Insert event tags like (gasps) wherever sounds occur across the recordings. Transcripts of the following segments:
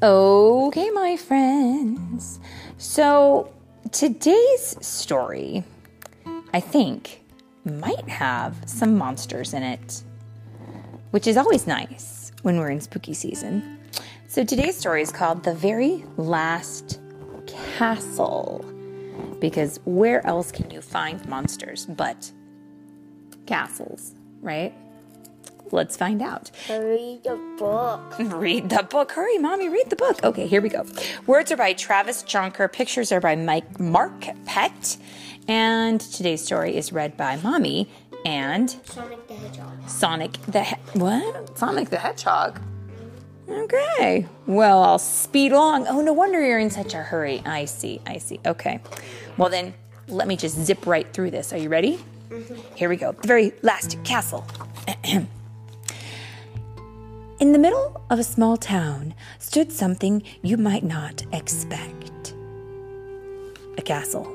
Okay, my friends. So today's story, I think, might have some monsters in it, which is always nice when we're in spooky season. So today's story is called The Very Last Castle. Because where else can you find monsters but castles, right? Let's find out. Read the book. (laughs) Read the book. Hurry, mommy, read the book. Okay, here we go. Words are by Travis Jonker. Pictures are by Mike Mark Pett. And today's story is read by mommy and Sonic the Hedgehog. Sonic the he- what? Sonic the Hedgehog. Okay. Well, I'll speed along. Oh, no wonder you're in such a hurry. I see. I see. Okay. Well, then let me just zip right through this. Are you ready? Mm-hmm. Here we go. The very last castle. (clears throat) In the middle of a small town stood something you might not expect a castle.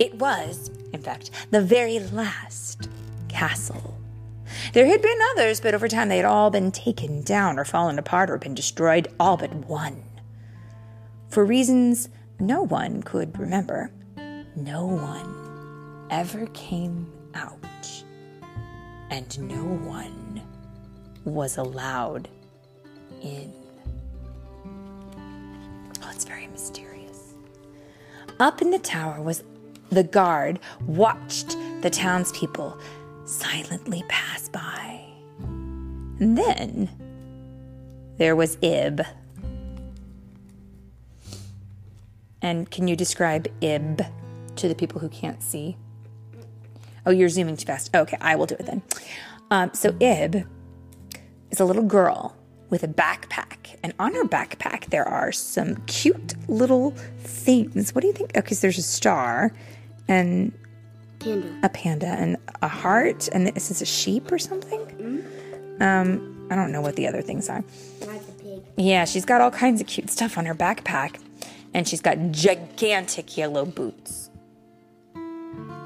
It was, in fact, the very last castle. There had been others, but over time they had all been taken down or fallen apart or been destroyed, all but one. For reasons no one could remember, no one ever came out, and no one was allowed in. Oh, it's very mysterious. Up in the tower was the guard watched the townspeople silently pass by. And then there was Ib. And can you describe Ib to the people who can't see? Oh, you're zooming too fast. Okay, I will do it then. Um, so Ib is a little girl with a backpack. And on her backpack, there are some cute little things. What do you think? Okay, so there's a star and Panda. a panda and a heart. And this is a sheep or something? Um, I don't know what the other things are. Like pig. Yeah, she's got all kinds of cute stuff on her backpack. And she's got gigantic yellow boots.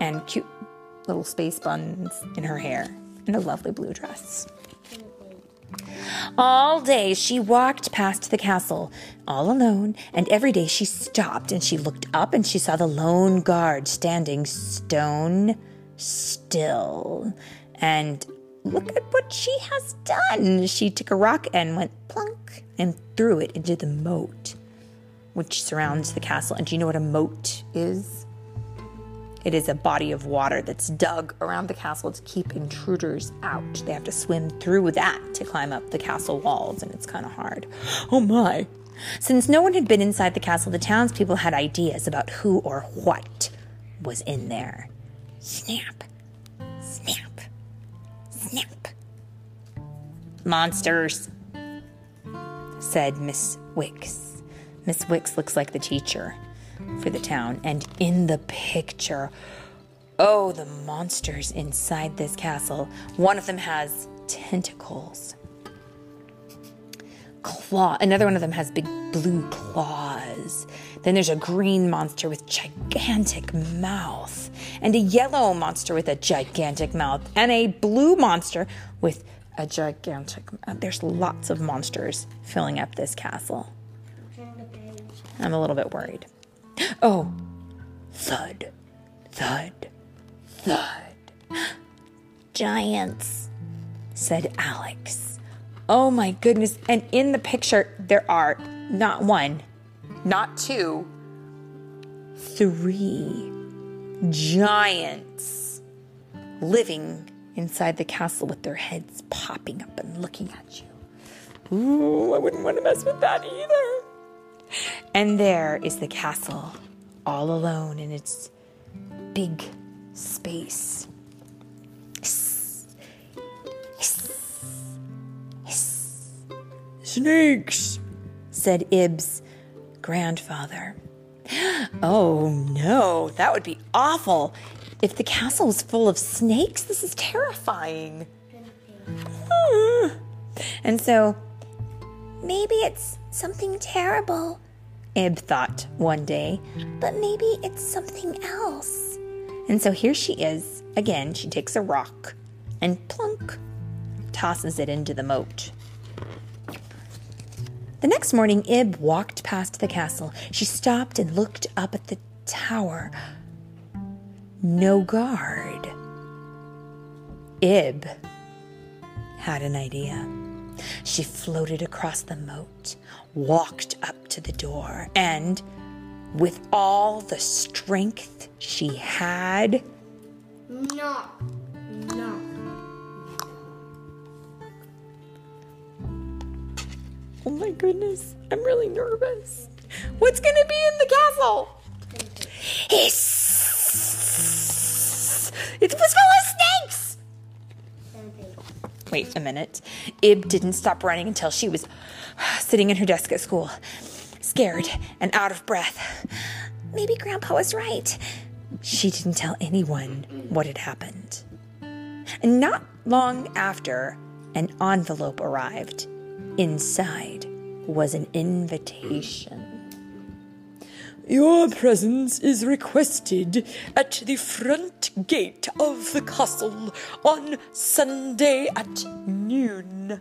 And cute little space buns in her hair. And a lovely blue dress. All day she walked past the castle, all alone, and every day she stopped and she looked up and she saw the lone guard standing stone still. And look at what she has done. She took a rock and went plunk and threw it into the moat, which surrounds the castle. And do you know what a moat is? It is a body of water that's dug around the castle to keep intruders out. They have to swim through that to climb up the castle walls, and it's kind of hard. Oh my. Since no one had been inside the castle, the townspeople had ideas about who or what was in there. Snap, snap, snap. Monsters, said Miss Wicks. Miss Wicks looks like the teacher for the town, and in the picture, oh, the monsters inside this castle. One of them has tentacles, claw. Another one of them has big blue claws. Then there's a green monster with gigantic mouth, and a yellow monster with a gigantic mouth, and a blue monster with a gigantic. There's lots of monsters filling up this castle. I'm a little bit worried. Oh, thud, thud, thud. Giants, said Alex. Oh my goodness. And in the picture, there are not one, not two, three giants living inside the castle with their heads popping up and looking at you. Ooh, I wouldn't want to mess with that either. And there is the castle, all alone in its big space. Snakes, said Ib's grandfather. Oh no, that would be awful. If the castle was full of snakes, this is terrifying. Hmm. And so, maybe it's something terrible, Ib thought one day, but maybe it's something else. And so here she is. Again, she takes a rock and plunk, tosses it into the moat. The next morning, Ib walked past the castle. She stopped and looked up at the tower. No guard. Ib had an idea. She floated across the moat, walked up to the door, and with all the strength she had, No. No. oh my goodness, I'm really nervous. What's gonna be in the castle? Hiss! It was full of snakes! Wait a minute. Ib didn't stop running until she was sitting in her desk at school, scared and out of breath. Maybe Grandpa was right. She didn't tell anyone what had happened. And not long after, an envelope arrived. Inside was an invitation. Your presence is requested at the front gate of the castle on Sunday at noon.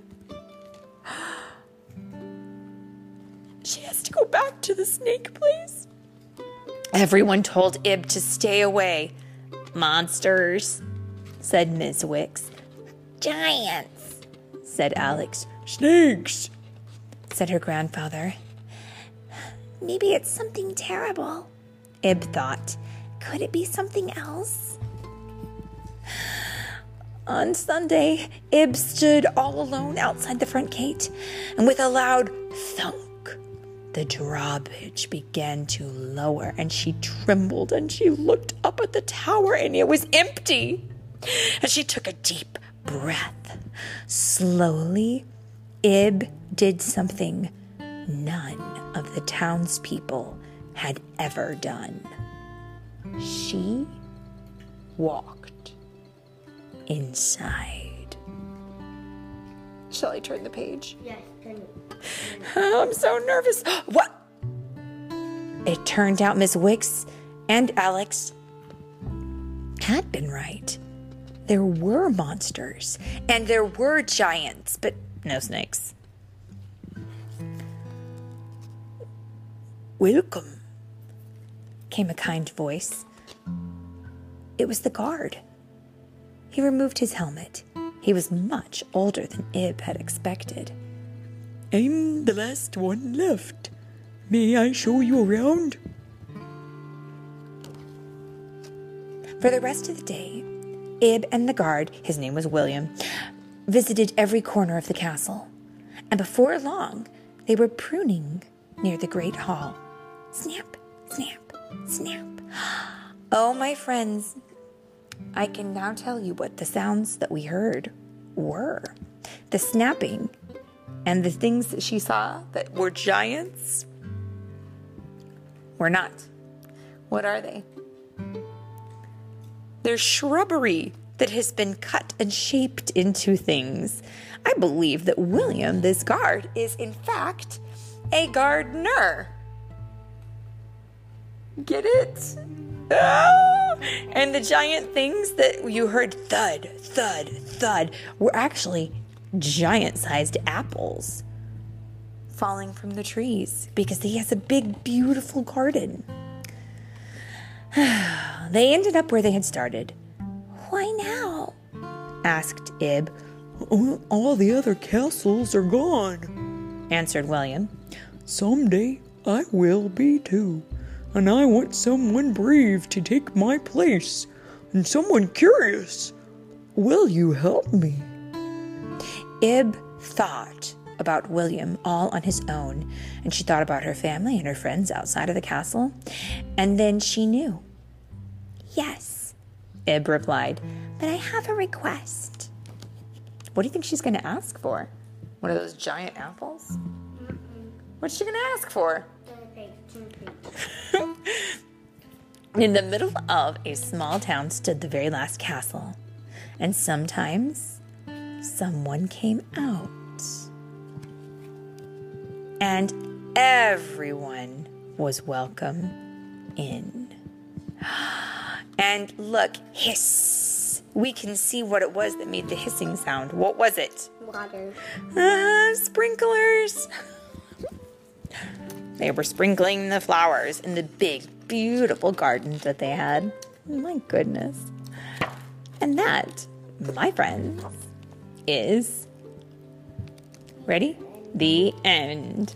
She has to go back to the snake place. Everyone told Ib to stay away. Monsters, said Miss Wicks. Giants, said Alex. Snakes, said her grandfather. Maybe it's something terrible, Ib thought. Could it be something else? (sighs) On Sunday, Ib stood all alone outside the front gate, and with a loud thunk, the drawbridge began to lower, and she trembled and she looked up at the tower, and it was empty. And she took a deep breath. Slowly, Ib did something none of the townspeople had ever done. She walked inside. Shall I turn the page? Yes, turn it. (laughs) I'm so nervous. What? It turned out Miss Wicks and Alex had been right. There were monsters and there were giants, but no snakes. Welcome, came a kind voice. It was the guard. He removed his helmet. He was much older than Ib had expected. I'm the last one left. May I show you around? For the rest of the day, Ib and the guard, his name was William, visited every corner of the castle. And before long, they were pruning near the great hall. Snap, snap, snap. Oh, my friends, I can now tell you what the sounds that we heard were. The snapping and the things that she saw that were giants were not. What are they? They're shrubbery that has been cut and shaped into things. I believe that William, this guard, is in fact a gardener. Get it? Oh! And the giant things that you heard thud, thud, thud were actually giant sized apples falling from the trees because he has a big, beautiful garden. (sighs) they ended up where they had started. Why now? asked Ib. All the other castles are gone, answered William. Someday I will be too, and I want someone brave to take my place, and someone curious. Will you help me? Ib thought about William all on his own, and she thought about her family and her friends outside of the castle, and then she knew. Yes, Ib replied, but I have a request. What do you think she's going to ask for? One of those giant apples? What's she going to ask for? In the middle of a small town stood the very last castle, and sometimes someone came out. And everyone was welcome in. (gasps) And look, hiss. We can see what it was that made the hissing sound. What was it? Water. Ah, sprinklers. They were sprinkling the flowers in the big, beautiful garden that they had. Oh my goodness. And that, my friends, is ready? The end.